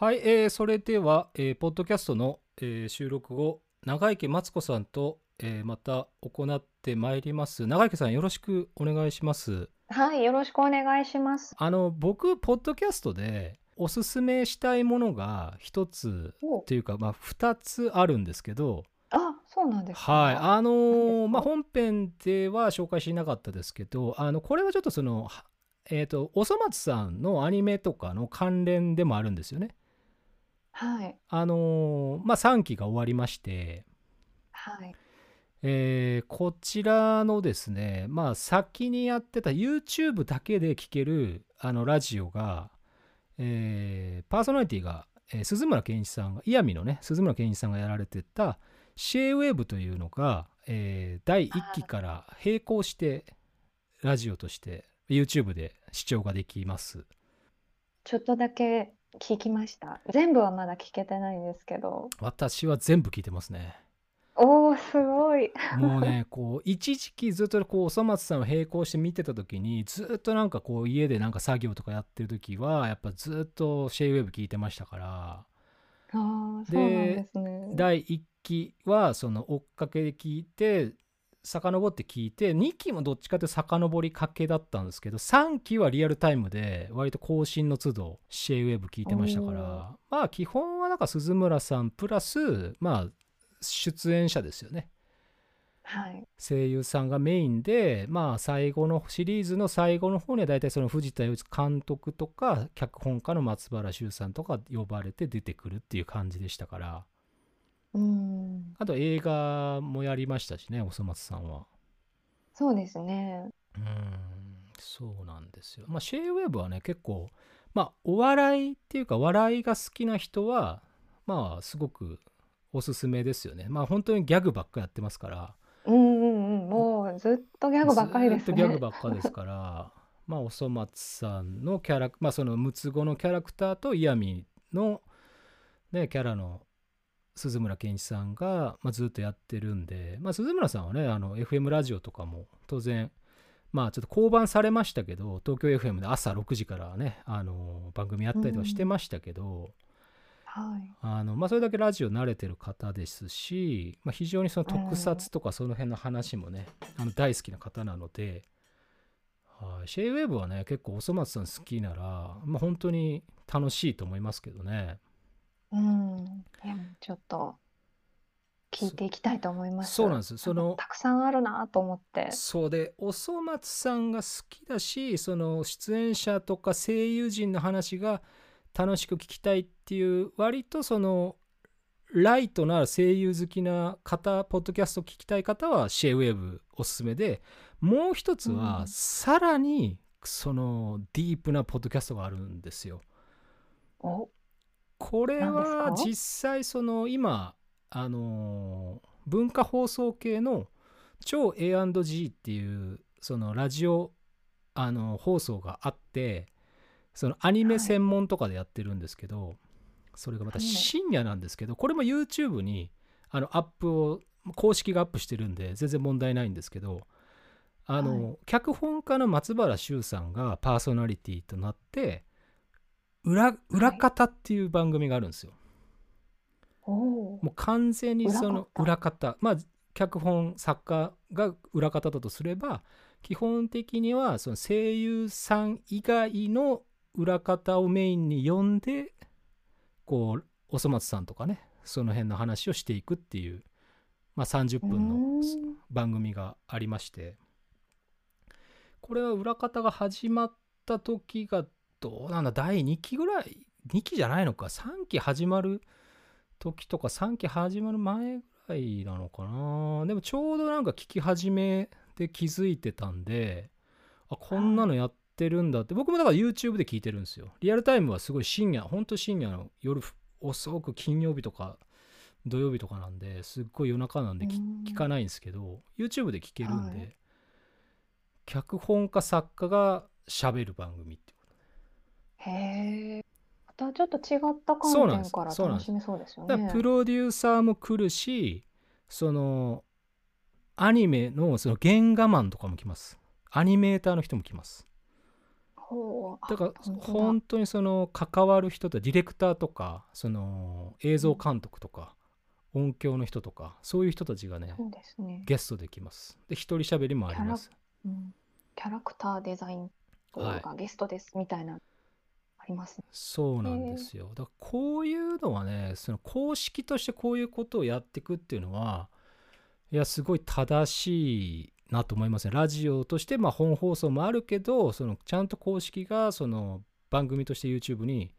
はい、えーそれでは、えーポッドキャストの、えー収録後、長池マツコさんと、えーまた行ってまいります。長池さん、よろしくお願いします。はい、よろしくお願いします。あの、僕、ポッドキャストでおすすめしたいものが一つおというか、まあ、二つあるんですけど、あ、そうなんですか。はい、あのーまあ、本編では紹介しなかったですけど、あの、これはちょっとその、はえっ、と、おそ松さんのアニメとかの関連でもあるんですよね。はい、あのーまあ、3期が終わりまして、はい、えーこちらのですね、まあ、先にやってた YouTube だけで聴けるあのラジオが、えーパーソナリティが、えー鈴村健一さんが、イヤミのね、鈴村健一さんがやられてた、シェーウェーブというのが、えー第1期から並行して、ラジオとして YouTube で視聴ができます。ちょっとだけ聞きました。全部はまだ聞けてないんですけど。私は全部聞いてますね。おー、すごい。もうね、こう、一時期ずっとこう、おそ松さんを並行して見てた時に、ずっとなんかこう、家でなんか作業とかやってる時は、やっぱずっとシェイウェーブ聞いてましたから、あー、そうなんですね。第1期はその追っかけで聞いて、遡って聞いて、2期もどっちかというと遡りかけだったんですけど、3期はリアルタイムで、割と更新の都度、シェイウェーブ聞いてましたから、まあ基本はなんか鈴村さんプラス、まあ、出演者ですよね。はい、声優さんがメインでまあ最後のシリーズの最後の方には大体その藤田洋一監督とか脚本家の松原修さんとか呼ばれて出てくるっていう感じでしたからうーん、あと映画もやりましたしねおそ松さんは。そうですね。うんそうなんですよ。まあシェイウェーブはね結構まあお笑いっていうか笑いが好きな人はまあすごくおすすめですよね。まあ本当にギャグばっかやってますから。うんうんうん、もうずっとギャグばっかりですね。ずーっとギャグばっかですから。まあおそ松さんのキャラまあその六つ子のキャラクターとイヤミのねキャラの鈴村健一さんが、まあ、ずっとやってるんで、まあ、鈴村さんはねあの FM ラジオとかも当然まあちょっと降板されましたけど東京 FM で朝6時からねあの番組やったりとかしてましたけど、はい、あのまあ、それだけラジオ慣れてる方ですし、まあ、非常にその特撮とかその辺の話もね、あの大好きな方なので、はい。シェイウェーブはね結構おそ松さん好きなら、まあ、本当に楽しいと思いますけどねうん、いや、ちょっと聞いていきたいと思います。そうなんですそのたくさんあるなと思って。そうでおそ松さんが好きだしその出演者とか声優陣の話が楽しく聞きたいっていう割とそのライトな声優好きな方ポッドキャスト聞きたい方はシェイウェーブおすすめでもう一つはうんさらにそのディープなポッドキャストがあるんですよ。お、これは実際その今あのー文化放送系の超 A&G っていうそのラジオあの放送があってそのアニメ専門とかでやってるんですけど、それがまたはい。深夜なんですけどこれも YouTube にあのアップを公式がアップしてるんで全然問題ないんですけどあの、は脚本家の松原修さんがパーソナリティとなって裏裏方っていう番組があるんですよ。もう完全にその裏裏方。まあ脚本作家が裏方だとすれば基本的にはその声優さん以外の裏方をメインに呼んでこうおそ松さんとかねその辺の話をしていくっていう、まあ、30分のん。番組がありまして。これは裏方が始まった時がどうなんだ？第2期ぐらい？2期じゃないのか？3期始まる時とか3期始まる前ぐらいなのかな？でもちょうどなんか聞き始めで気づいてたんであこんなのやってるんだって。僕もだから YouTube で聞いてるんですよ。リアルタイムはすごい深夜ほんと深夜の夜遅く金曜日とか土曜日とかなんですっごい夜中なんで聞かないんですけど YouTube で聞けるんで、はい。脚本家作家が喋る番組ってへえ。またちょっと違ったそうなんです観点からそうなんです。楽しめそうですよね。だからプロデューサーも来るしそのアニメのその原画マンとかも来ます。アニメーターの人も来ます。ほう。あだから本当だ。本当にその関わる人とディレクターとかその映像監督とか音響の人とかそういう人たちがねそうですね。ゲストできます。で一人喋りもあります。うん。キャラクターデザインはい。がゲストですみたいな。ありますね。そうなんですよだからこういうのはねその公式としてこういうことをやっていくっていうのはいやすごい正しいなと思いますねラジオとしてまあ本放送もあるけどそのちゃんと公式がその番組として YouTube に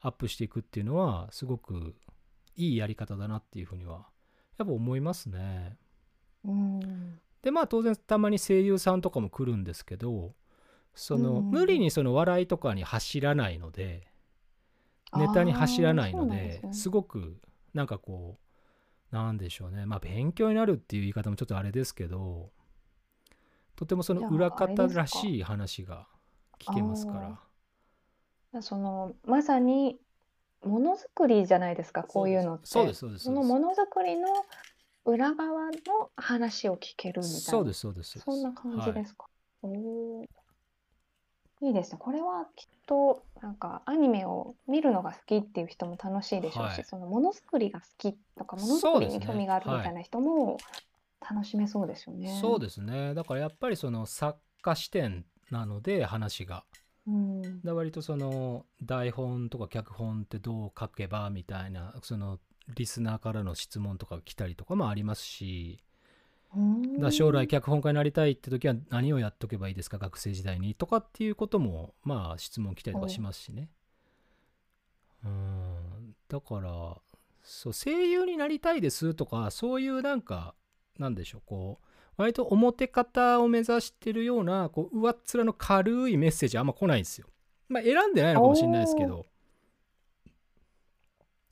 アップしていくっていうのはすごくいいやり方だなっていうふうにはやっぱ思いますねうん。でまあ当然たまに声優さんとかも来るんですけどそのうん無理にその笑いとかに走らないのでネタに走らないのでね。すごくなんかこうなんでしょうね。まあ勉強になるっていう言い方もちょっとあれですけどとてもその裏あれですから方しい話が聞けますから。そのまさにものづくりじゃないですかこういうのって。そうですそうですそのものづくりの裏側の話を聞けるみたいな。そうですそうです。そんな感じはいですか？おーいいですね。これはきっとなんかアニメを見るのが好きっていう人も楽しいでしょうし、はいそのものづくりが好きとかものづくりに興味があるみたいな人も楽しめそうですよね。そうですねだからやっぱりその作家視点なので話がうん。で割とその台本とか脚本ってどう書けばみたいなそのリスナーからの質問とか来たりとかもありますしだ将来脚本家になりたいって時は何をやっとけばいいですか？学生時代にとかっていうこともまあ質問来たりとかしますしね。うん。だからそう声優になりたいですとかそういうなんかなんでしょうこう割と表方を目指してるようなこう上っ面の軽いメッセージあんま来ないんですよ。まあ選んでないのかもしれないですけど。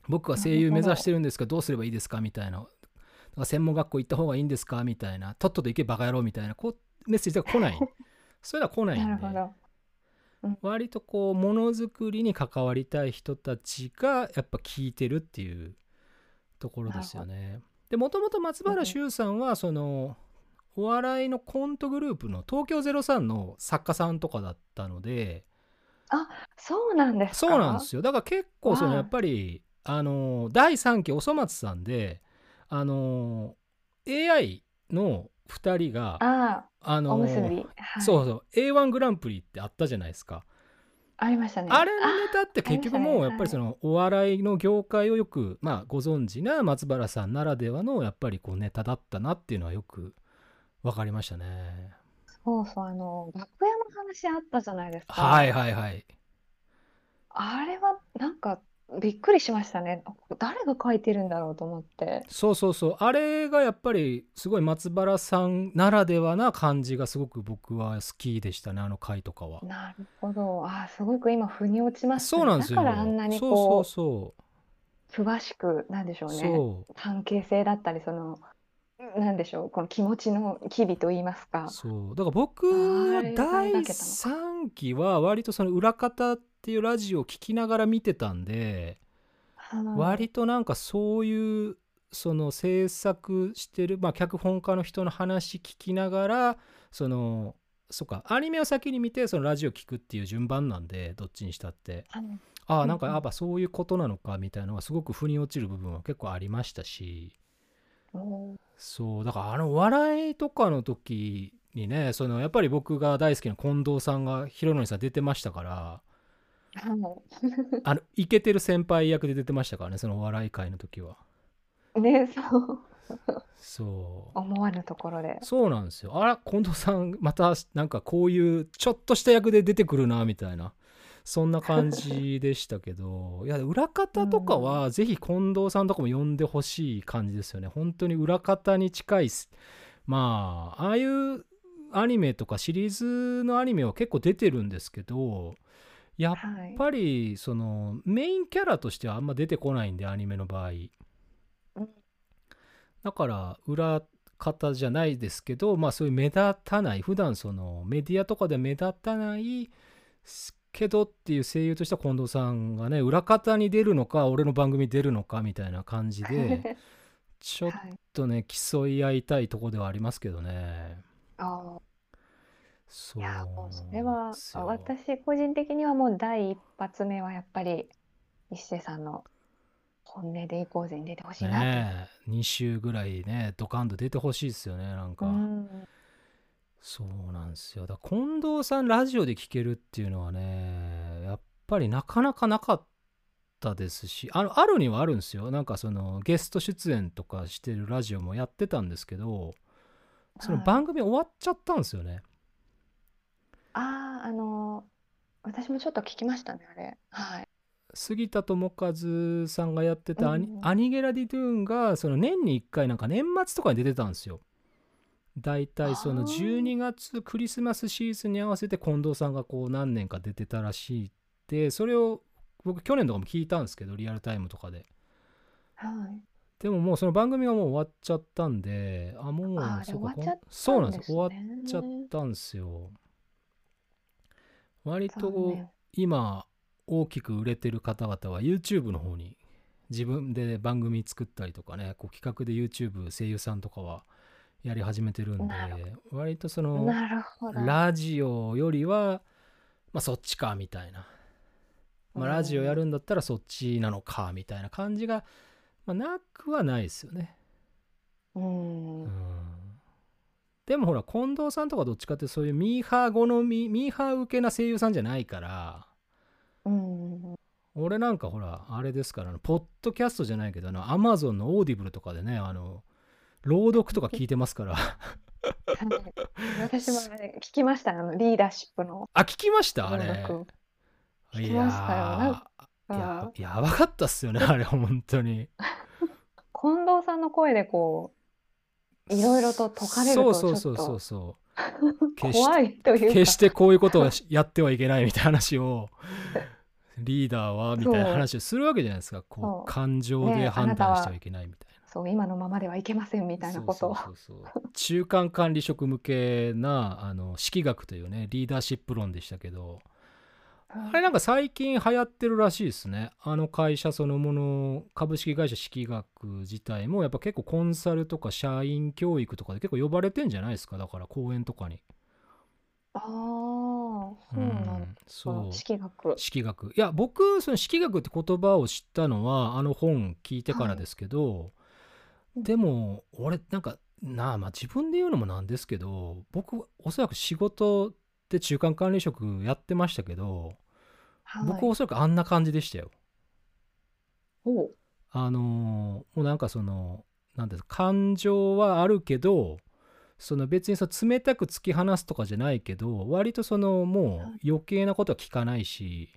僕は声優目指してるんですがどうすればいいですか？みたいな。だから専門学校行った方がいいんですか？みたいな。とっとと行けバカ野郎みたいな。こうメッセージが来ない。そういうのは来ないなんでど。割とこうものづくりに関わりたい人たちがやっぱ聞いてるっていうところですよね。でもともと松原修さんはそのお笑いのコントグループの東京03の作家さんとかだったので。そうなんですか？そうなんですよ。だから結構そのやっぱりあの第3期おそ松さんであの AI の2人がああ、あのおむすび。はいそうそう A1 グランプリってあったじゃないですか。ありましたね。あれのネタって結局もうあやっぱりそのお笑いの業界をよくまあご存知な松原さんならではのやっぱりこうネタだったなっていうのはよく分かりましたね。そうそう、あの、楽屋の話あったじゃないですか。はいはいはい。あれはなんかびっくりしましたね。誰が書いてるんだろうと思って。そうそうそうあれがやっぱりすごい松原さんならではな感じがすごく僕は好きでしたねあの回とかは。なるほど。あ、すごく今腑に落ちましたそうなんですよ。だからあんなにそうこそうそう詳しくなんでしょう。うね。そう関係性だったりそのなんでしょうこの気持ちの機微と言いますか。そう。だから僕はあれが第描けたのか3期は割とその裏方っていうラジオを聞きながら見てたんであの割となんかそういうその制作してるまあ脚本家の人の話聞きながらそのそっかアニメを先に見てそのラジオ聞くっていう順番なんでどっちにしたって。あのああなんかやっぱそういうことなのかみたいなのがすごく腑に落ちる部分は結構ありましたしそうだからあのお笑いとかの時にねそのやっぱり僕が大好きな近藤さんが弘典さん出てましたからあのイケてる先輩役で出てましたからねそのお笑い界の時は。ねそう。そう。思わぬところで。そうなんですよ。あら近藤さんまたなんかこういうちょっとした役で出てくるなみたいなそんな感じでしたけど いや裏方とかはぜひ近藤さんとかも呼んでほしい感じですよね。本当に裏方に近いまあああいうアニメとかシリーズのアニメは結構出てるんですけどやっはい。ぱりそのメインキャラとしてはあんま出てこないんでアニメの場合。うんだから裏方じゃないですけどまあそういう目立たない普段そのメディアとかで目立たないけどっていう声優としては近藤さんがね裏方に出るのか俺の番組に出るのかみたいな感じで ちょっはい。とね競い合いたいとこではありますけどねあそいうや、もうそれは。私個人的にはもう第一発目はやっぱり、一瀬さんの本音でいこうぜに出てほしいなと。ねえ、2週ぐらいね、ドカンと出てほしいですよね、なんうか。ん。そうなんですよ。だ近藤さんラジオで聞けるっていうのはね、やっぱりなかなかなかったですし、あの、あるにはあるんですよ。なんかそのゲスト出演とかしてるラジオもやってたんですけど、そのはい。番組終わっちゃったんですよね。ああ、あの、私もちょっと聞きましたね、あれ。はい。杉田智和さんがやってうたアニ、ん。アニゲラ・ディトゥーンがその年に1回なんか年末とかに出てたんですよ。だいたいそのあ12月クリスマスシーズンに合わせて近藤さんがこう何年か出てたらしいってそれを僕去年とかも聞いたんですけどリアルタイムとかであ、はい。でももうその番組がもう終わっちゃったんであもうそうかそうたなんで終わっ。ちゃったんですよ割残と念。今大きく売れてる方々は YouTube の方に自分で番組作ったりとかねこう企画で YouTube 声優さんとかはやり始めてるんで割とその。ラジオよりはまあそっちかみたいな、うまあ、ラジオやん。るんだったらそっちなのかみたいな感じが、まあ、なくはないですよね。う。うんんでもほら近藤さんとかどっちかってそういうミーハー好みミーハー受けな声優さんじゃないからうん。俺なんかほらあれですからポッドキャストじゃないけどあのアマゾンの Audible とかでねあの朗読とか聞いてますから。はい。私もあれ聞きましたね、あの、リーダーシップの。あ聞きました？あ朗読。聞いきましたよ。やー。やばかったっすよねあれ本当に。近藤さんの声でこう、いろいろと解かれるそうと、ちょっそうそうそうとそう。怖いというか、決してこういうことはしやってはいけないみたいな話を リーダーはみたいな話をするわけじゃないですか。こそう。う感情ねで判断してはいけないみたいな。そう、今のままではいけませんみたいなことを。中間管理職向けなあの式学というねリーダーシップ論でしたけどあれなんか最近流行ってるらしいですね。あの会社そのもの株式会社式学自体もやっぱ結構コンサルとか社員教育とかで結構呼ばれてんじゃないですか。だから講演とかに。ああ、そうなんそう。だ。式学。式学。いや僕その式学って言葉を知ったのはあの本聞いてからですけど、うんでも俺なんかなあまあ自分で言うのもなんですけど僕おそらく仕事で中間管理職やってましたけど、はい。僕おそらくあんな感じでしたよ。あのーもうなんかそのなんですか感情はあるけどその別にその冷たく突き放すとかじゃないけど割とそのもう余計なことは聞かないし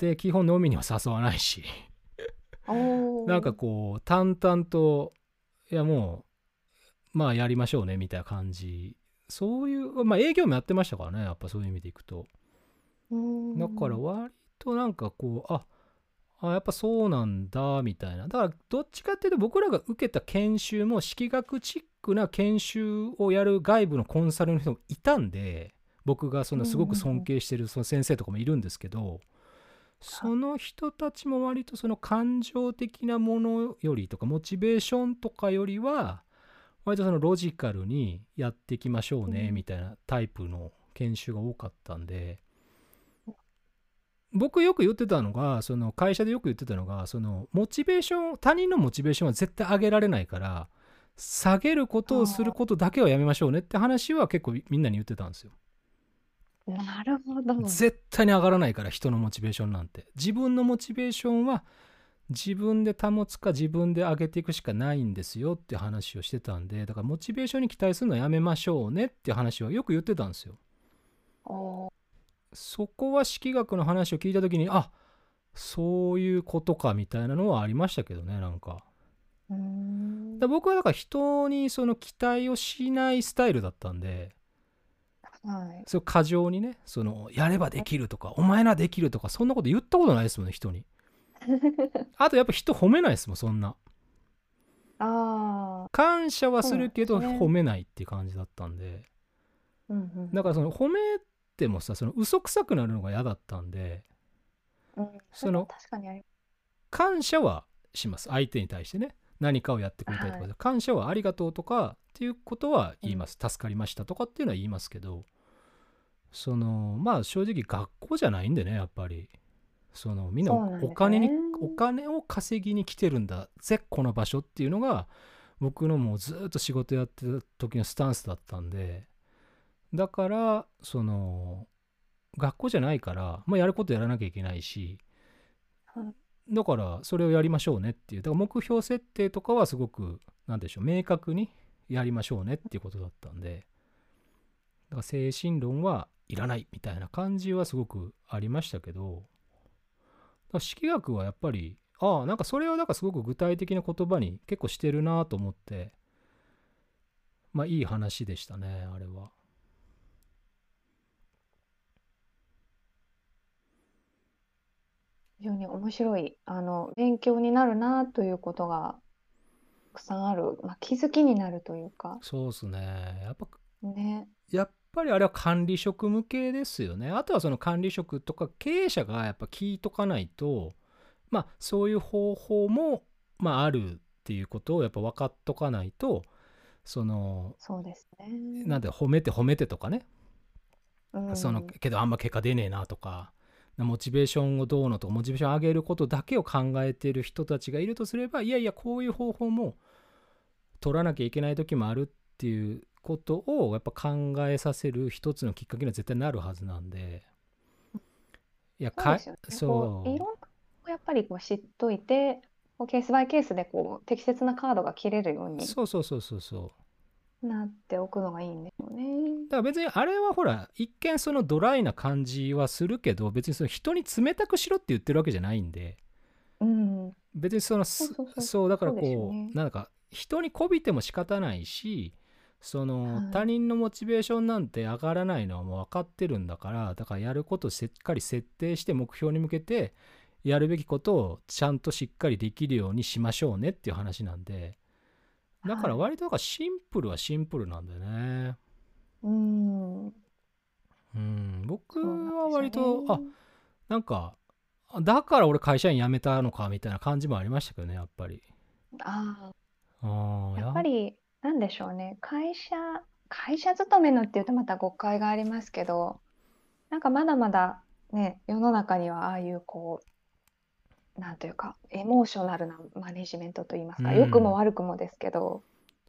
で基本飲みには誘わないし。なんかこう淡々といやもうまあやりましょうねみたいな感じ。そういうまあ営業もやってましたからねやっぱそういう意味でいくと。だから割となんかこうああやっぱそうなんだみたいな。だからどっちかっていうと僕らが受けた研修も式学チックな研修をやる外部のコンサルの人もいたんで僕がそのすごく尊敬してるその先生とかもいるんですけどその人たちも割とその感情的なものよりとかモチベーションとかよりは割とそのロジカルにやっていきましょうねうんみたいなタイプの研修が多かったんで僕よく言ってたのがその会社でよく言ってたのがそのモチベーション他人のモチベーションは絶対上げられないから下げることをすることだけはやめましょうねって話は結構みんなに言ってたんですよ。なるほど。絶対に上がらないから人のモチベーションなんて。自分のモチベーションは自分で保つか自分で上げていくしかないんですよって話をしてたんでだからモチベーションに期待するのはやめましょうねって話はよく言ってたんですよ。そこは式学の話を聞いた時にあそういうことかみたいなのはありましたけどねなんか。うーん。だ僕はだから人にその期待をしないスタイルだったんではい。そう過剰にねそのやればできるとかお前ならできるとかそんなこと言ったことないですもんね人に。あとやっぱ人褒めないですもんそんな。ああ、感謝はするけど褒めないっていう感じだったんで。うんうん。だからその褒めてもさその嘘くさくなるのが嫌だったんでうん、その確かにあり。感謝はします相手に対してね。何かをやってくれたりとかで、は感謝はありがとうとかっていうことは言います、助かりましたとかっていうのは言いますけどそのまあ正直学校じゃないんでねやっぱり。そのみんなお金に、お金を稼ぎに来てるんだぜこの場所っていうのが僕のもうずっと仕事やってた時のスタンスだったんで。だからその学校じゃないから、まあ、やることやらなきゃいけないし。はい。だからそれをやりましょうねっていうだから目標設定とかはすごくなんでしょう明確にやりましょうねっていうことだったんで。だから精神論はいらないみたいな感じはすごくありましたけど式学はやっぱりああなんかそれはなんかすごく具体的な言葉に結構してるなと思ってまあいい話でしたねあれは。非常に面白い、あの、勉強になるなということがたくさんある、まあ、気づきになるというか、そうっすねやっぱね。やっぱりあれは管理職向けですよね。あとはその管理職とか経営者がやっぱ聞いとかないと、まあそういう方法も、まあ、あるっていうことをやっぱ分かっとかないと、その、そうですね。なんで褒めて褒めてとかね、うんそのけどあんま結果出ねえなとか、モチベーションをどうのとか、モチベーション上げることだけを考えてる人たちがいるとすれば、いやいや、こういう方法も取らなきゃいけない時もあるっていうことをやっぱ考えさせる一つのきっかけには絶対なるはずなんで。いや、かそうですよね。そうこういろんなやっぱりこう知っといて、こうケースバイケースでこう適切なカードが切れるようにそうそうそうそうそう。なっておくのがいいんでしょうね。だから別にあれはほら一見そのドライな感じはするけど別にその人に冷たくしろって言ってるわけじゃないんでうん。別にそのすそうそうそうそうだからそうですよこうねなんか人にこびても仕方ないしそのはい。他人のモチベーションなんて上がらないのはもう分かってるんだからだからやることをしっかり設定して目標に向けてやるべきことをちゃんとしっかりできるようにしましょうねっていう話なんでだからはい。割とだからシンプルはシンプルなんだよね。うん。うん、僕は割と、ねあなんかあだから俺会社員辞めたのかみたいな感じもありましたけどねやっぱり。ああ、やっぱり、なんでしょうね。会社、会社勤めのっていうとまた誤解がありますけど、なんかまだまだね、世の中にはああいうこう、なんというか、エモーショナルなマネジメントといいますか、うん。良くも悪くもですけど、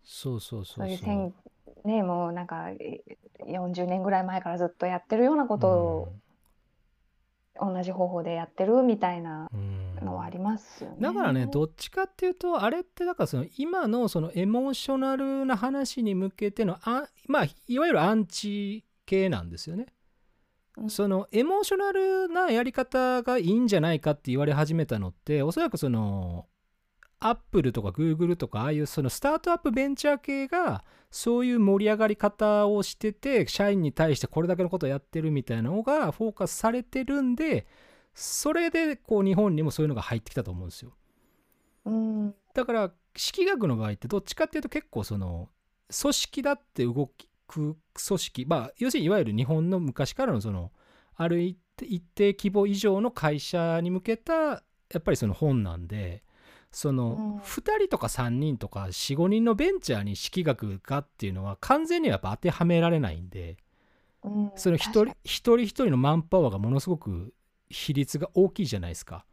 そうそうそそう。ういうそう線、ね、もうなんかえ40年ぐらい前からずっとやってるようなことを同じ方法でやってるみたいなうんりますよね。だからねどっちかっていうとあれってだからその今のそのエモーショナルな話に向けてのあまあいわゆるアンチ系なんですよね。うんそのエモーショナルなやり方がいいんじゃないかって言われ始めたのっておそらくそのアップルとかグーグルとかああいうそのスタートアップベンチャー系がそういう盛り上がり方をしてて社員に対してこれだけのことをやってるみたいなのがフォーカスされてるんでそれでこう日本にもそういうのが入ってきたと思うんですよ。うん、だから式学の場合ってどっちかっていうと結構その組織だって動く組織。まあ要するにいわゆる日本の昔からのそのある一定規模以上の会社に向けたやっぱりその本なんでそうん。の2人とか3人とか45人のベンチャーに式学がっていうのは完全にはやっぱ当てはめられないんでうん、その一人一人一人のマンパワーがものすごく比率が大きいじゃないですか。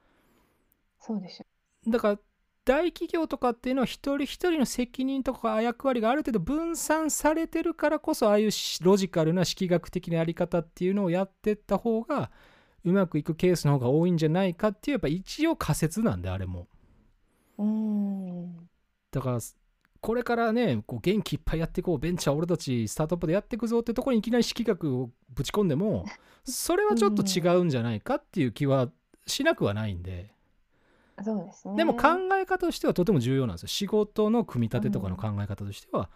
そうですよ。だから大企業とかっていうのは一人一人の責任とか役割がある程度分散されてるからこそああいうしロジカルな式学的なやり方っていうのをやってった方がうまくいくケースの方が多いんじゃないかっていうやっぱ一応仮説なんであれもうん、だからこれからねこう元気いっぱいやっていこうベンチャー俺たちスタートアップでやっていくぞってところにいきなり式学をぶち込んでもそれはちょっと違うんじゃないかっていう気はしなくはないんで。そうですね。でも考え方としてはとても重要なんですよ。仕事の組み立てとかの考え方としては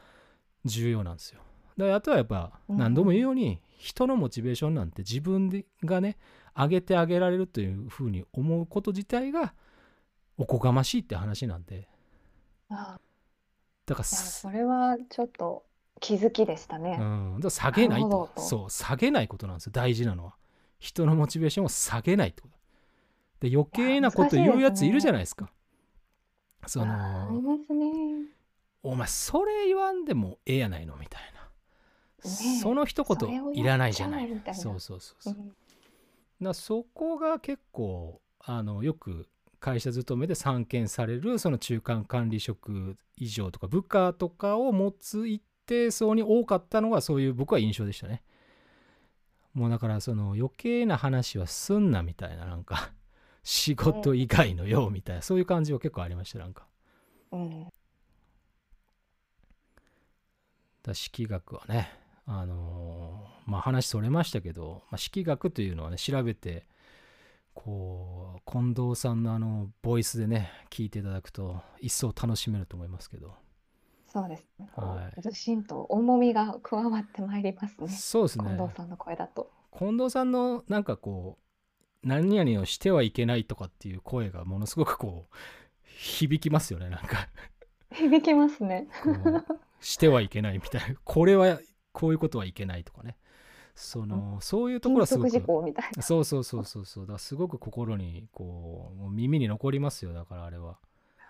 重要なんですよ。だからあとはやっぱうん何度も言うように人のモチベーションなんて自分でがね上げてあげられるというふうに思うこと自体がおこがましいって話なんであだからそれはちょっと気づきでしたね。うん、だ下げないと。そう下げないことなんですよ。大事なのは。人のモチベーションを下げないってこと。で余計なこと言うやついるじゃないですか。そあありのますね。お前それ言わんでもええやないのみたいな。その一言いらないじゃない。そうそうそうそう、うん。だそこが結構あのよく会社勤めで散見されるその中間管理職以上とか部下とかを持つ一定層に多かったのがそういう僕は印象でしたね。もうだからその余計な話はすんなみたいななんか仕事以外のようみたいなそういう感じは結構ありましたなんか。うんだ式学はねあのーまあ話それましたけど、まあ、式学というのはね調べてこう近藤さんのあのボイスでね聞いていただくと一層楽しめると思いますけど、そうですね。はいずしんと重みが加わってまいりますね。そうですね近藤さんの声だと。近藤さんのなんかこう何々をしてはいけないとかっていう声がものすごくこう響きますよねなんか響きますね。してはいけないみたいなこれはこういうことはいけないとかねそのそういうところはすごく。そうそうそうそうそう。だすごく心にこう耳に残りますよだからあれは。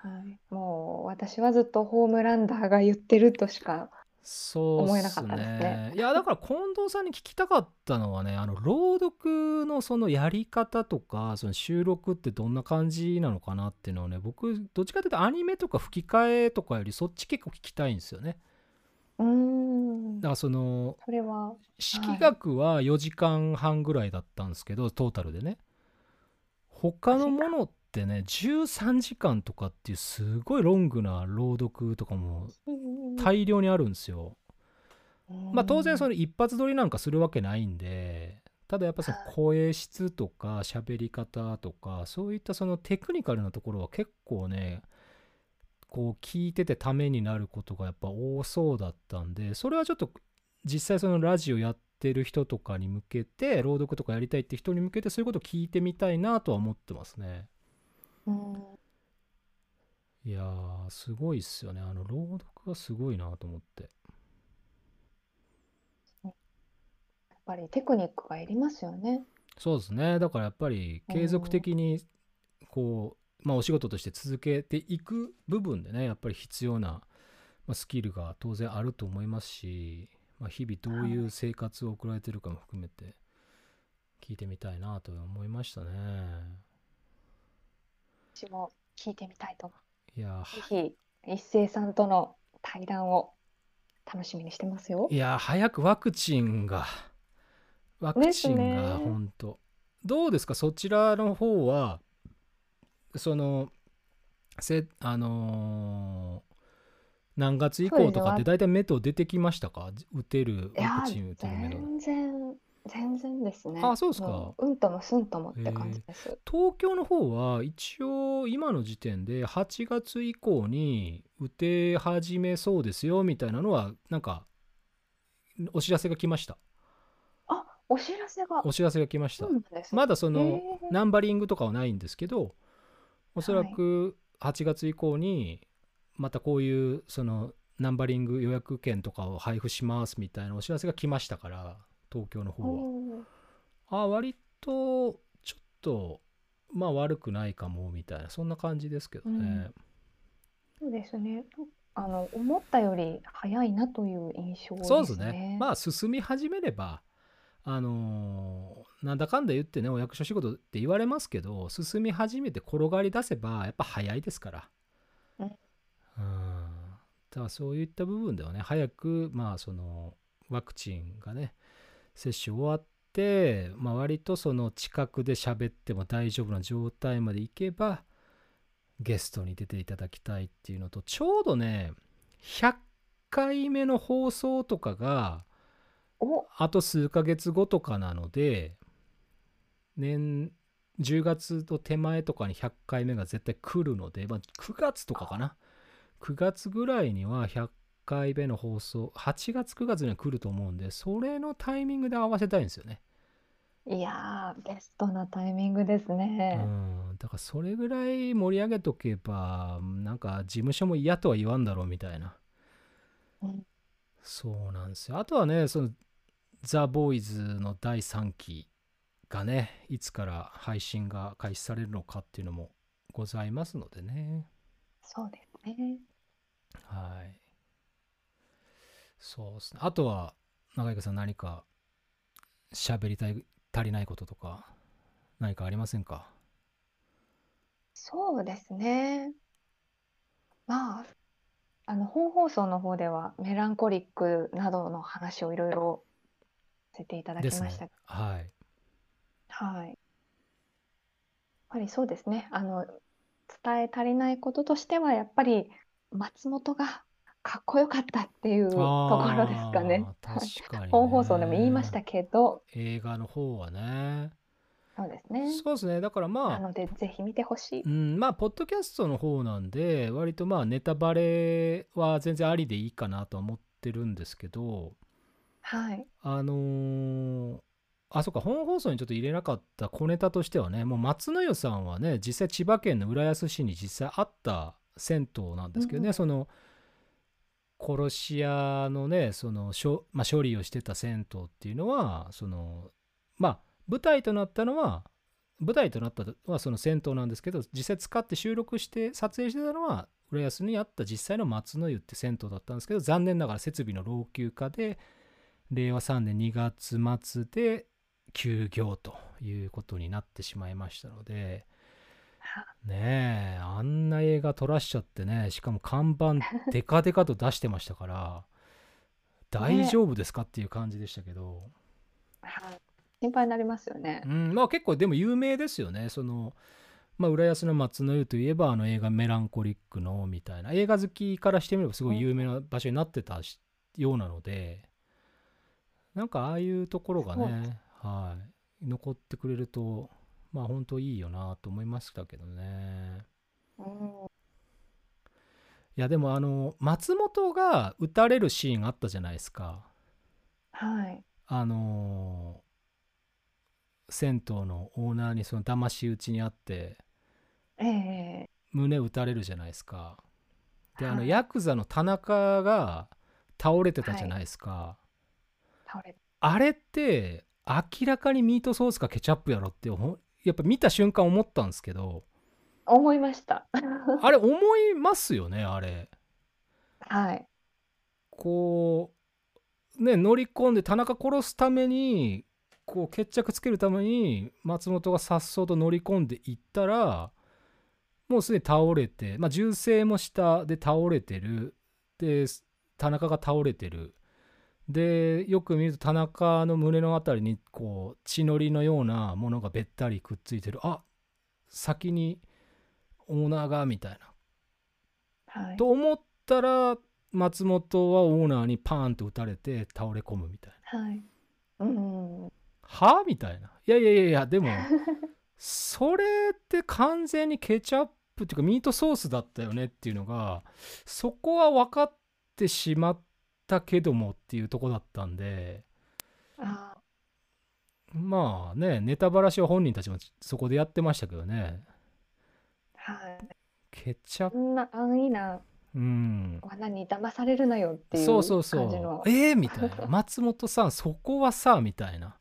はい、もう私はずっとホームランダーが言ってるとしか。そうっす思えなかったですね。ね。いやだから近藤さんに聞きたかったのはねあの朗読のそのやり方とかその収録ってどんな感じなのかなっていうのをね僕どっちかというとアニメとか吹き替えとかよりそっち結構聞きたいんですよねうーんだ。からそのそれは。式学は4時間半ぐらいだったんですけど、トータルでね他のものってね13時間とかっていうすごいロングな朗読とかも大量にあるんですよ。まあ当然その。の一発撮りなんかするわけないんでただやっぱその声質とか喋り方とかそういったそのテクニカルなところは結構ねこう聞いててためになることがやっぱ多そうだったんでそれはちょっと実際そのラジオやってる人とかに向けて朗読とかやりたいって人に向けてそういうことを聞いてみたいなとは思ってますね。うんいやーすごいっすよねあの朗読はすごいなと思って。やっぱりテクニックがいりますよね。そうですねだからやっぱり継続的にこう、まあ、お仕事として続けていく部分でねやっぱり必要な、まあ、スキルが当然あると思いますし、まあ、日々どういう生活を送られてるかも含めて聞いてみたいなと思いましたね。私も聞いてみたいと思いやう。ぜひ一斉さんとの対談を楽しみにしてますよい。や早くワクチンがワクチンがね本当どうですか？そちらの方はそのせあのー何月以降とかって大体目と出てきましたか？打てるワクチン打てる目の全然全然ですね。あそうっすかもううんともすんともって感じです。東京の方は一応今の時点で8月以降に打て始めそうですよみたいなのはなんかお知らせが来ました？あ、お知らせが。お知らせが来ました。まだそのナンバリングとかはないんですけどおそらく8月以降にまたこういうそのナンバリング予約券とかを配布しますみたいなお知らせが来ましたから東京の方は。うんあ割とちょっとまあ悪くないかもみたいなそんな感じですけどね、そうですね。あの思ったより早いなという印象ですね。そうですね。まあ進み始めればあのーなんだかんだ言ってねお役所仕事って言われますけど進み始めて転がり出せばやっぱ早いですから。うん。うん。だからそういった部分ではね早くまあそのワクチンがね接種終わって、まあ、割とその近くで喋っても大丈夫な状態までいけばゲストに出ていただきたいっていうのとちょうどね100回目の放送とかがお、あと数ヶ月後とかなので年10月の手前とかに100回目が絶対来るので、まあ、9月とかかな。9月ぐらいには100回目の放送8月9月には来ると思うんでそれのタイミングで合わせたいんですよね、いやー、ベストなタイミングですうね。ん、だからそれぐらい盛り上げとけばなんか事務所も嫌とは言わんだろうみたいな。うん。そうなんですよ。あとはねそのザ・ボーイズの第3期がねいつから配信が開始されるのかっていうのもございますのでねそうですね。はいそうですねあとは中井さん何か喋りたい足りないこととか何かありませんか？そうですね。まあ、あの本放送の方ではメランコリックなどの話をいろいろさせていただきました。ねはいはい。やっぱりそうですね。あの、伝え足りないこととしては、やっぱり松本がかっこよかったっていうところですかね。あー確かにね本放送でも言いましたけど、映画の方はねそうですね。そうですねだからまあなので、ぜひ見てほしい。うん、まあポッドキャストの方なんで割とまあネタバレは全然ありでいいかなとは思ってるんですけどはい。あのーあそっか本放送にちょっと入れなかった小ネタとしてはねもう松の湯さんはね実際千葉県の浦安市に実際あった銭湯なんですけどね、うんその殺し屋のねそのしょ、まあ、処理をしてた銭湯っていうのはそのまあ舞台となったのは舞台となったのはその銭湯なんですけど実際使って収録して撮影してたのは浦安にあった実際の松の湯って銭湯だったんですけど残念ながら設備の老朽化で令和3年2月末で休業ということになってしまいましたのでは。ねえあんな映画撮らしちゃってねしかも看板デカデカと出してましたから 大丈夫ですかっていう感じでしたけど、はい。心配になりますよね。う。ん、まあ結構でも有名ですよね。そのまあ浦安の松の湯といえばあの映画「メランコリックの」みたいな。映画好きからしてみればすごい有名な場所になってたしようなのでなんかああいうところがねはい。残ってくれるとまあ本当いいよなと思いましたけどね。うん、いやでもあの松本が撃たれるシーンあったじゃないですか。はい。あの銭湯のオーナーにその騙し討ちにあってええ胸打たれるじゃないですか。であのはい。ヤクザの田中が倒れてたじゃないですか、倒れあれって明らかにミートソースかケチャップやろってやっぱ見た瞬間思ったんですけど。思いました。あれ思いますよねあれ。はい。こうね乗り込んで田中殺すためにこう決着つけるために松本がさっそうと乗り込んでいったらもうすでに倒れて、まあ、銃声も下で倒れてる。で田中が倒れてるでよく見ると田中の胸のあたりにこう血のりのようなものがべったりくっついてるあ先にオーナーがみたいなはい。と思ったら松本はオーナーにパーンと打たれて倒れ込むみたいな。はい。うん。は？みたいな。いやいやいやいやでも それって完全にケチャップっていうかミートソースだったよねっていうのがそこは分かってしまったけどもっていうとこだったんであまあねネタばらしは本人たちもそこでやってましたけどね。はい。ケチャップ。そんな安易なうん。罠に騙されるなよっていうそうそうそう。えー、みたいな。松本さんそこはさみたいな。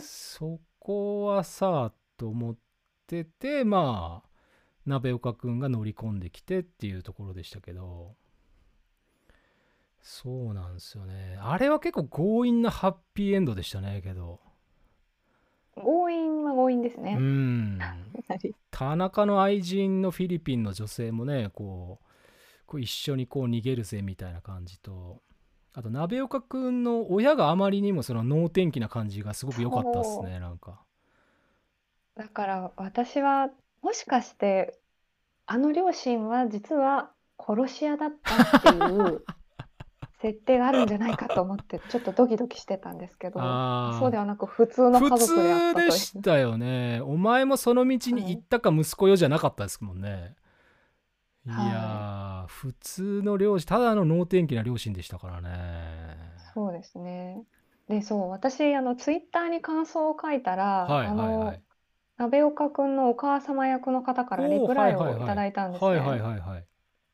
そこはさと思っててまあ鍋岡くんが乗り込んできてっていうところでしたけどそうなんですよね。あれは結構強引なハッピーエンドでしたねけど。強引は強引ですうね。ん。やはり。田中の愛人のフィリピンの女性もねこうこう一緒にこう逃げるぜみたいな感じと。あと鍋岡くんの親があまりにもその能天気な感じがすごく良かったっすねなんか。だから私はもしかしてあの両親は実は殺し屋だったっていう 設定があるんじゃないかと思って ちょっとドキドキしてたんですけどそうではなく普通の家普族であったという。通でしたよね。お前もその道に行ったか息子よじゃなかったですもんね、い、やー普通の両親ただの能天気な両親でしたからね。そうですね。で、そう、私、あの、ツイッターに感想を書いたら、はいはいあの、はい鍋岡くんのお母様役の方からリプライはいはいはいをい。ただいたんですはいね。はいはいはい。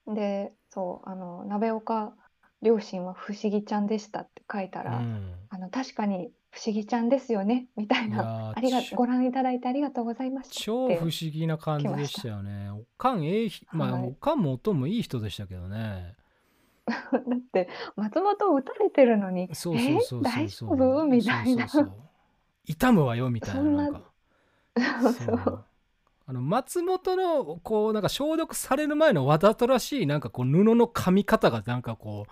で、そう、あの、鍋岡両親は不思議ちゃんでしたって書いたら、うん。あの、確かに不思議ちゃんですよね、みたいいやな。ー ありが、ご覧いただいてありがとうございました超不思議な感じでしたよね。おかんええひ、まあ、はいおかんも音もいい人でしたけどね。だって松本撃たれてるのにそうそうそうそう大丈そう夫？みたいな。そうそうそう痛むわよみたいなそんななんか。そうそそううあの松本のこうなんか消毒される前のわざとらしいなんかこう布の噛み方がなんかこ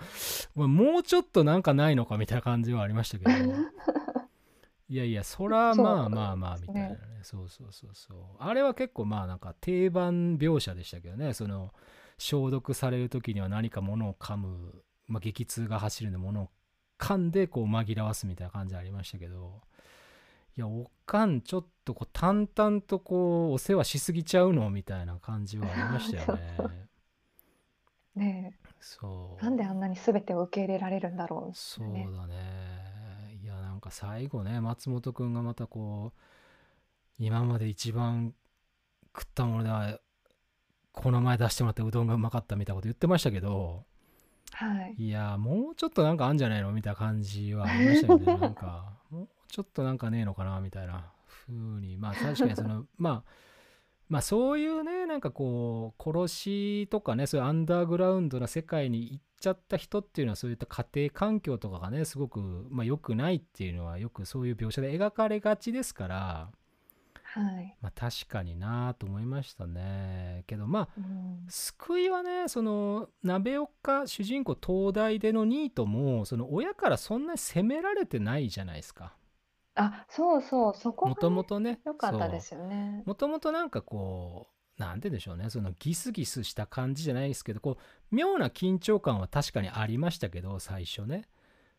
うもうちょっとなんかないのかみたいな感じはありましたけど。いやいやそらまあまあまあみたいなね。そうそうそうそうあれは結構まあなんか定番描写でしたけどね。その消毒される時には何か物を噛む、まあ、激痛が走るんで物を噛んでこう紛らわすみたいな感じありましたけどいやおかんちょっとこう淡々とこうお世話しすぎちゃうのみたいな感じはありましたよね。ね そう。えなんであんなに全てを受け入れられるんだろうそうねだね。いやなんか最後ね松本くんがまたこう今まで一番食ったものではこの前出してもらったうどんがうまかったみたいなこと言ってましたけどはい。いやもうちょっとなんかあんじゃないのみたいな感じはありましたよね。なんかちょっとなんかねえのかなみたいな。風に。まあ確かにその まあまあそういうねなんかこう殺しとかねそういうアンダーグラウンドな世界に行っちゃった人っていうのはそういった家庭環境とかがねすごくまあ良くないっていうのはよくそういう描写で描かれがちですから。はい、まあ確かになと思いましたね。けどまあうん、救いはねその鍋岡主人公東大でのニートもその親からそんなに責められてないじゃないですかあそうそうそこもとがねもとね良かったですよね。もともとなんかこうなんて言うんでしょうね。そのギスギスした感じじゃないですけどこう妙な緊張感は確かにありましたけど最初ね。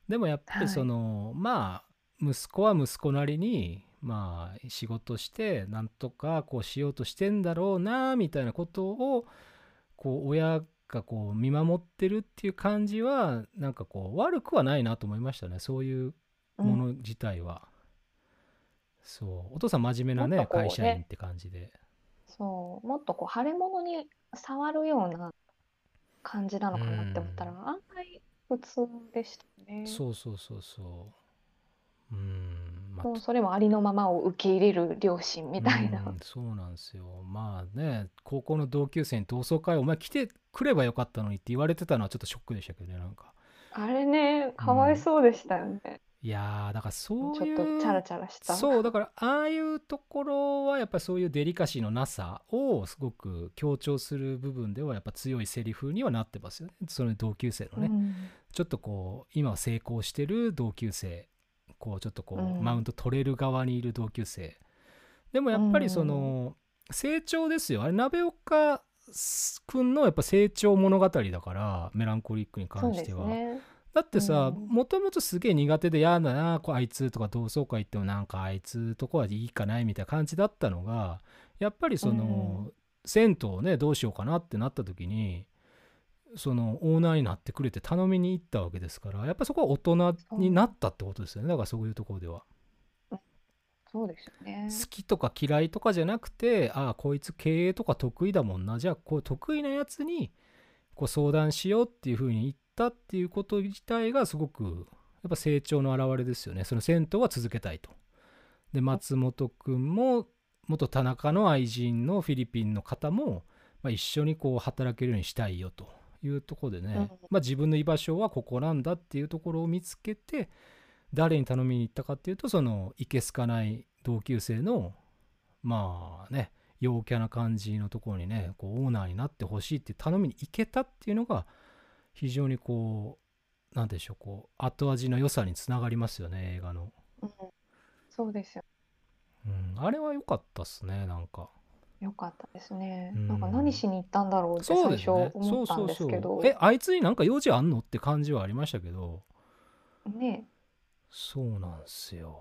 でもやっぱりはい。その、まあ息子は息子なりにまあ仕事してなんとかこうしようとしてんだろうなみたいなことをこう親がこう見守ってるっていう感じはなんかこう悪くはないなと思いましたね。そういうもの自体は、そう。お父さん真面目なねね。会社員って感じで。そう。もっとこう腫れ物に触るような感じなのかなって思ったら、うん。案外普通でしたね。そうそうそうそう。うん。まあもうそれもありのままを受け入れる両親みたいな、うんそうなんですよ。まあね高校の同級生に同窓会お前来てくればよかったのにって言われてたのはちょっとショックでしたけどねなんか。あれねかわいそうでしたよね、いやーだからそうちょっいうとチャラチャラした。そうだからああいうところはやっぱりそういうデリカシーのなさをすごく強調する部分ではやっぱ強いセリフにはなってますよね。その同級生のね、うん。ちょっとこう今は成功してる同級生こうちょっとこう、うんマウント取れる側にいる同級生。でもやっぱりその、成長ですよ。あれ鍋岡くんのやっぱ成長物語だからメランコリックにそうで関しては、すねだってさうん。もともとすげえ苦手で嫌だなあいつとか同窓会行ってもなんかあいつとこはいいかないみたいな感じだったのがやっぱりその、銭湯をねどうしようかなってなった時にそのオーナーになってくれて頼みに行ったわけですからやっぱそこは大人になったってことですよね。だからそういうところでは。そうですよね。好きとか嫌いとかじゃなくてああこいつ経営とか得意だもんな。じゃあこう得意なやつにこう相談しようっていうふうに言ったっていうこと自体がすごくやっぱ成長の表れですよね。その銭湯は続けたいと。で松本くんも元田中の愛人のフィリピンの方も、まあ、一緒にこう働けるようにしたいよというところでね、うん。まあ、自分の居場所はここなんだっていうところを見つけて誰に頼みに行ったかっていうとそのいけすかない同級生のまあね陽キャな感じのところにねこうオーナーになってほしいって頼みに行けたっていうのが非常にこうなんでしょうこう後味の良さにつながりますよね映画の、うん。そうですよ。うん、あれは良かったっすねなんか。よかったですね、うん。なんか何しに行ったんだろうって最初そうですね。思ったんですけど。えあいつになんか用事あんのって感じはありましたけど。ね。そうなんですよ。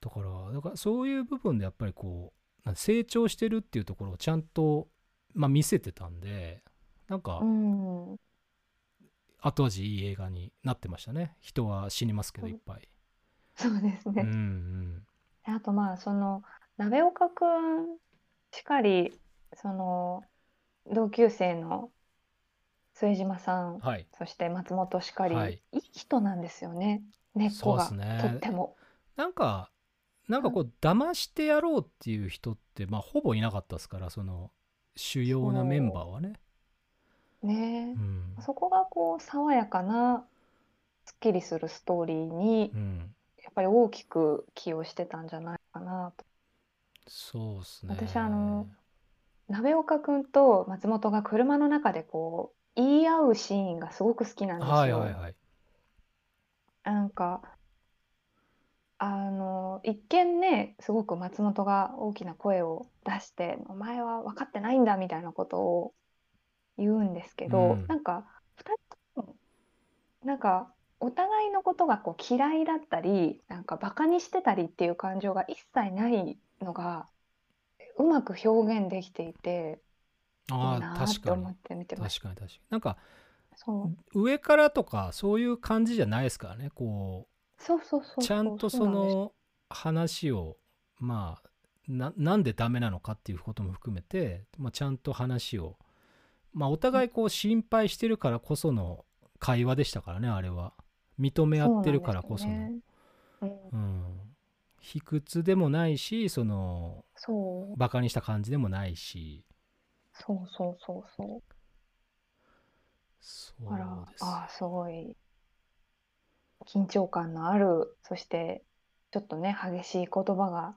だからだからそういう部分でやっぱりこう成長してるっていうところをちゃんと、まあ、見せてたんでなんかうん後味いい映画になってましたね。人は死にますけどいっぱい、そうですね、うんうんあとまあその鍋岡くんしかりその同級生の副島さんはい。そして松本しかり、はい。い、い人なんですよね。根っこがね。とっても。なんかなんかこう騙してやろうっていう人ってまあほぼいなかったですからその主要なメンバーはねね。うん。そこがこう爽やかなすっきりするストーリーにうん、やっぱり大きく寄与してたんじゃないかなと。そうっすね。私あの鍋岡くんと松本が車の中でこう言い合うシーンがすごく好きなんですよ。はいはいはい。なんかあの一見ねすごく松本が大きな声を出して「お前は分かってないんだ」みたいなことを言うんですけど、うん。なんか2人なんかお互いのことがこう嫌いだったりなんかバカにしてたりっていう感情が一切ないのがうまく表現できていていいああ確かにって思って見てました。確かに確かに。なんか上からとかそういう感じじゃないですからねこそうそうそううちゃんとその話をまあななんでダメなのかっていうことも含めて、まあ、ちゃんと話をまあお互いこう心配してるからこその会話でしたからねあれは。認め合ってるからこその。ね。うん。うん。卑屈でもないしそのそう。バカにした感じでもないし。そうそうそうそう。そうです。ああ、すごい。緊張感のある、そしてちょっとね、激しい言葉が、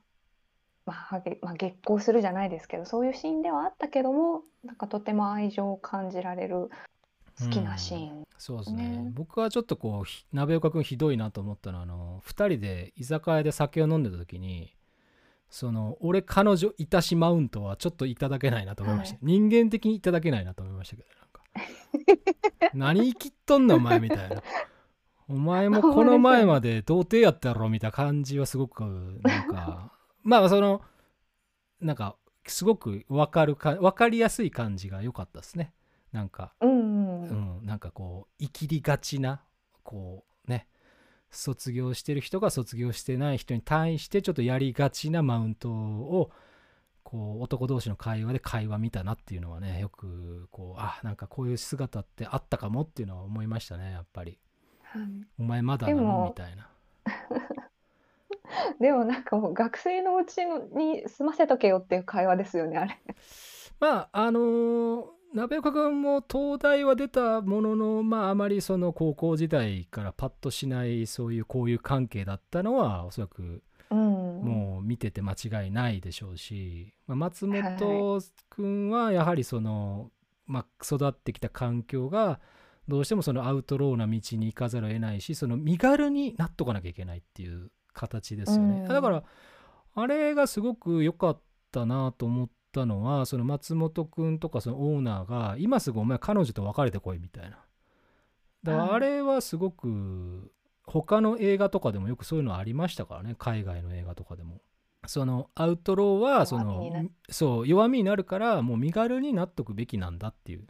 まあ、まあ、激高するじゃないですけど、そういうシーンではあったけども、なんかとても愛情を感じられる好きなシーン。そうですね。ね。僕はちょっとこうひ鍋岡君ひどいなと思ったのはあの2人で居酒屋で酒を飲んでた時にその俺彼女いたしマウントはちょっといただけないなと思いました、は人間的にいただけないなと思いましたけどなんか。何生きっとんのお前みたいな。お前もこの前まで童貞やったろみたいな感じはすごくなんかまあそのなんかすごく分かるか分かりやすい感じが良かったですね。なんかうんうん。なんかこう生きりがちなこうね卒業してる人が卒業してない人に対してちょっとやりがちなマウントをこう男同士の会話で会話見たなっていうのはねよくこうあなんかこういう姿ってあったかもっていうのは思いましたねやっぱり。はい。お前まだなの？みたいな でもなんかもう学生のうちのに済ませとけよっていう会話ですよね、あれ。まああのー鍋岡君も東大は出たもののまああまりその高校時代からパッとしないそういう交友関係だったのはおそらくうん。もう見てて間違いないでしょうし、まあ、松本君はやはりその、まあ、育ってきた環境がどうしてもそのアウトローな道に行かざるを得ないしその身軽になっとかなきゃいけないっていう形ですよね、うん。だからあれがすごく良かったなと思ったのはその松本君とかそのオーナーが今すぐお前彼女と別れてこいみたいな。だからあれはすごく他の映画とかでもよくそういうのありましたからね。海外の映画とかでも。そのアウトローはそのそう弱みになるからもう身軽になっとくべきなんだっていう。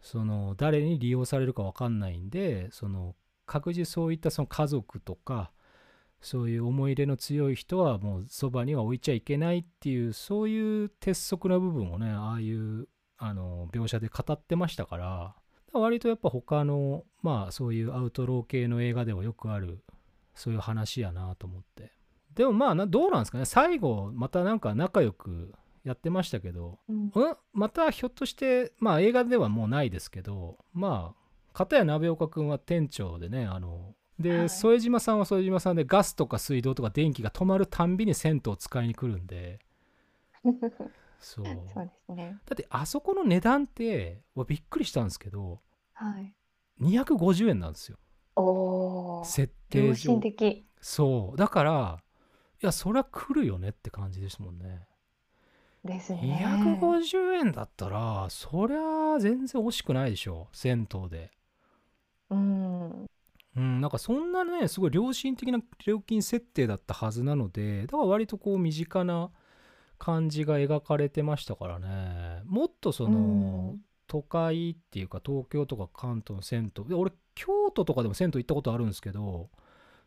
その誰に利用されるか分かんないんでその各自そういったその家族とかそういう思い入れの強い人はもうそばには置いちゃいけないっていうそういう鉄則な部分をねああいうあの描写で語ってましたから割とやっぱ他のまあそういうアウトロー系の映画ではよくあるそういう話やなと思って。でもまあなどうなんですかね。最後またなんか仲良くやってましたけどうん。ん？またひょっとしてまあ映画ではもうないですけどまあ片や鍋岡君は店長でねあので、はい副島さんは副島さんでガスとか水道とか電気が止まるたんびに銭湯を使いに来るんで そうそうですね。だってあそこの値段ってわびっくりしたんですけどはい。250円なんですよおお。設定良上。そうだからいやそりゃ来るよねって感じですもんねですね。250円だったらそりゃ全然惜しくないでしょ銭湯でうん。うんなんかそんなねすごい良心的な料金設定だったはずなのでだから割とこう身近な感じが描かれてましたからね。もっとその、都会っていうか東京とか関東の銭湯。で俺京都とかでも銭湯行ったことあるんですけど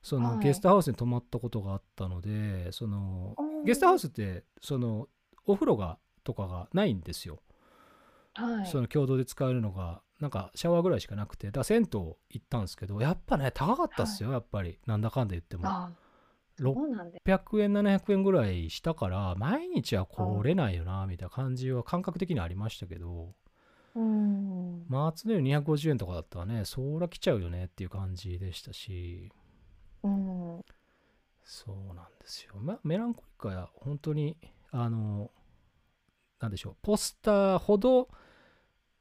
その、はい。ゲストハウスに泊まったことがあったのでそのうんゲストハウスってそのお風呂がとかがないんですよ、はい。その共同で使えるのがなんかシャワーぐらいしかなくてだ銭湯行ったんですけどやっぱね高かったっすよ、やっぱり。なんだかんだ言っても。あ、600そうなんです。円700円ぐらいしたから毎日は来れないよなみたいな感じは感覚的にありましたけど。うん。松のように250円とかだったらねそら来ちゃうよねっていう感じでしたし。うん。そうなんですよ、ま、メランコリカや本当にあのなんでしょうポスターほど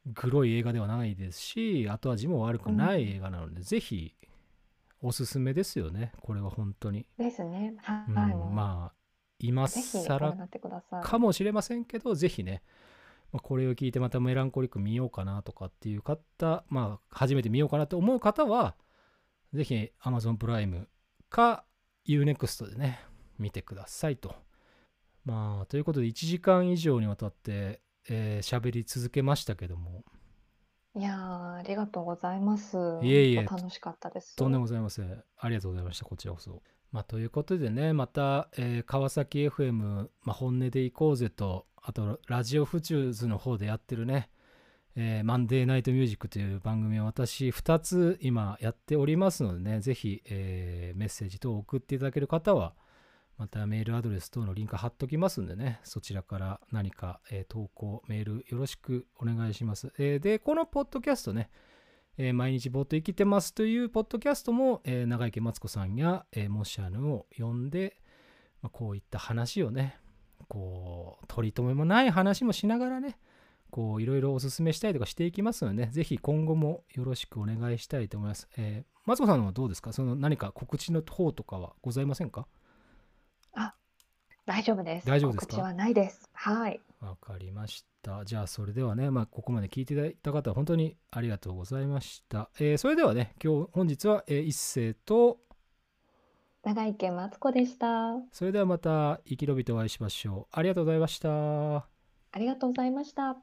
グロい映画ではないですし後味も悪くない映画なので、ぜひおすすめですよねこれは本当に、ですね。はうんはい。もうまあ今更。かもしれませんけどぜひね、まあ、これを聞いてまたメランコリック見ようかなとかっていう方まあ初めて見ようかなと思う方はぜひ Amazon プライムか UNEXT でね見てくださいとまあということで1時間以上にわたってえー喋り続けましたけどもいやー、ありがとうございます。いえいえ楽しかったです。とんでもございません。ありがとうございました。こちらこそ。まあ、ということでね、また、えー川崎 FM、まあ、本音で行こうぜと、あと、ラジオフチューズの方でやってるね、えーマンデーナイトミュージックという番組を私2つ今やっておりますのでね、ぜひ、えーメッセージ等を送っていただける方は、またメールアドレス等のリンク貼っときますんでね、そちらから何か、えー投稿、メールよろしくお願いします。えーで、このポッドキャストね、えー毎日ぼっと生きてますというポッドキャストも、えー長池マツコさんや、えーモシャヌを呼んで、まあ、こういった話をね、こう、取り留めもない話もしながらね、こう、いろいろお勧めしたりとかしていきますのでね、ぜひ今後もよろしくお願いしたいと思います。えーマツコさんはどうですか？その何か告知の方とかはございませんか？大丈夫です。大丈夫ですか？告知はないです。はい。わかりました。じゃあ、それではね、まあ、ここまで聞いていただいた方、本当にありがとうございました。えーそれではね、今日、本日は、えー一斉と、長池マツコでした。それではまた生き延びてお会いしましょう。ありがとうございました。ありがとうございました。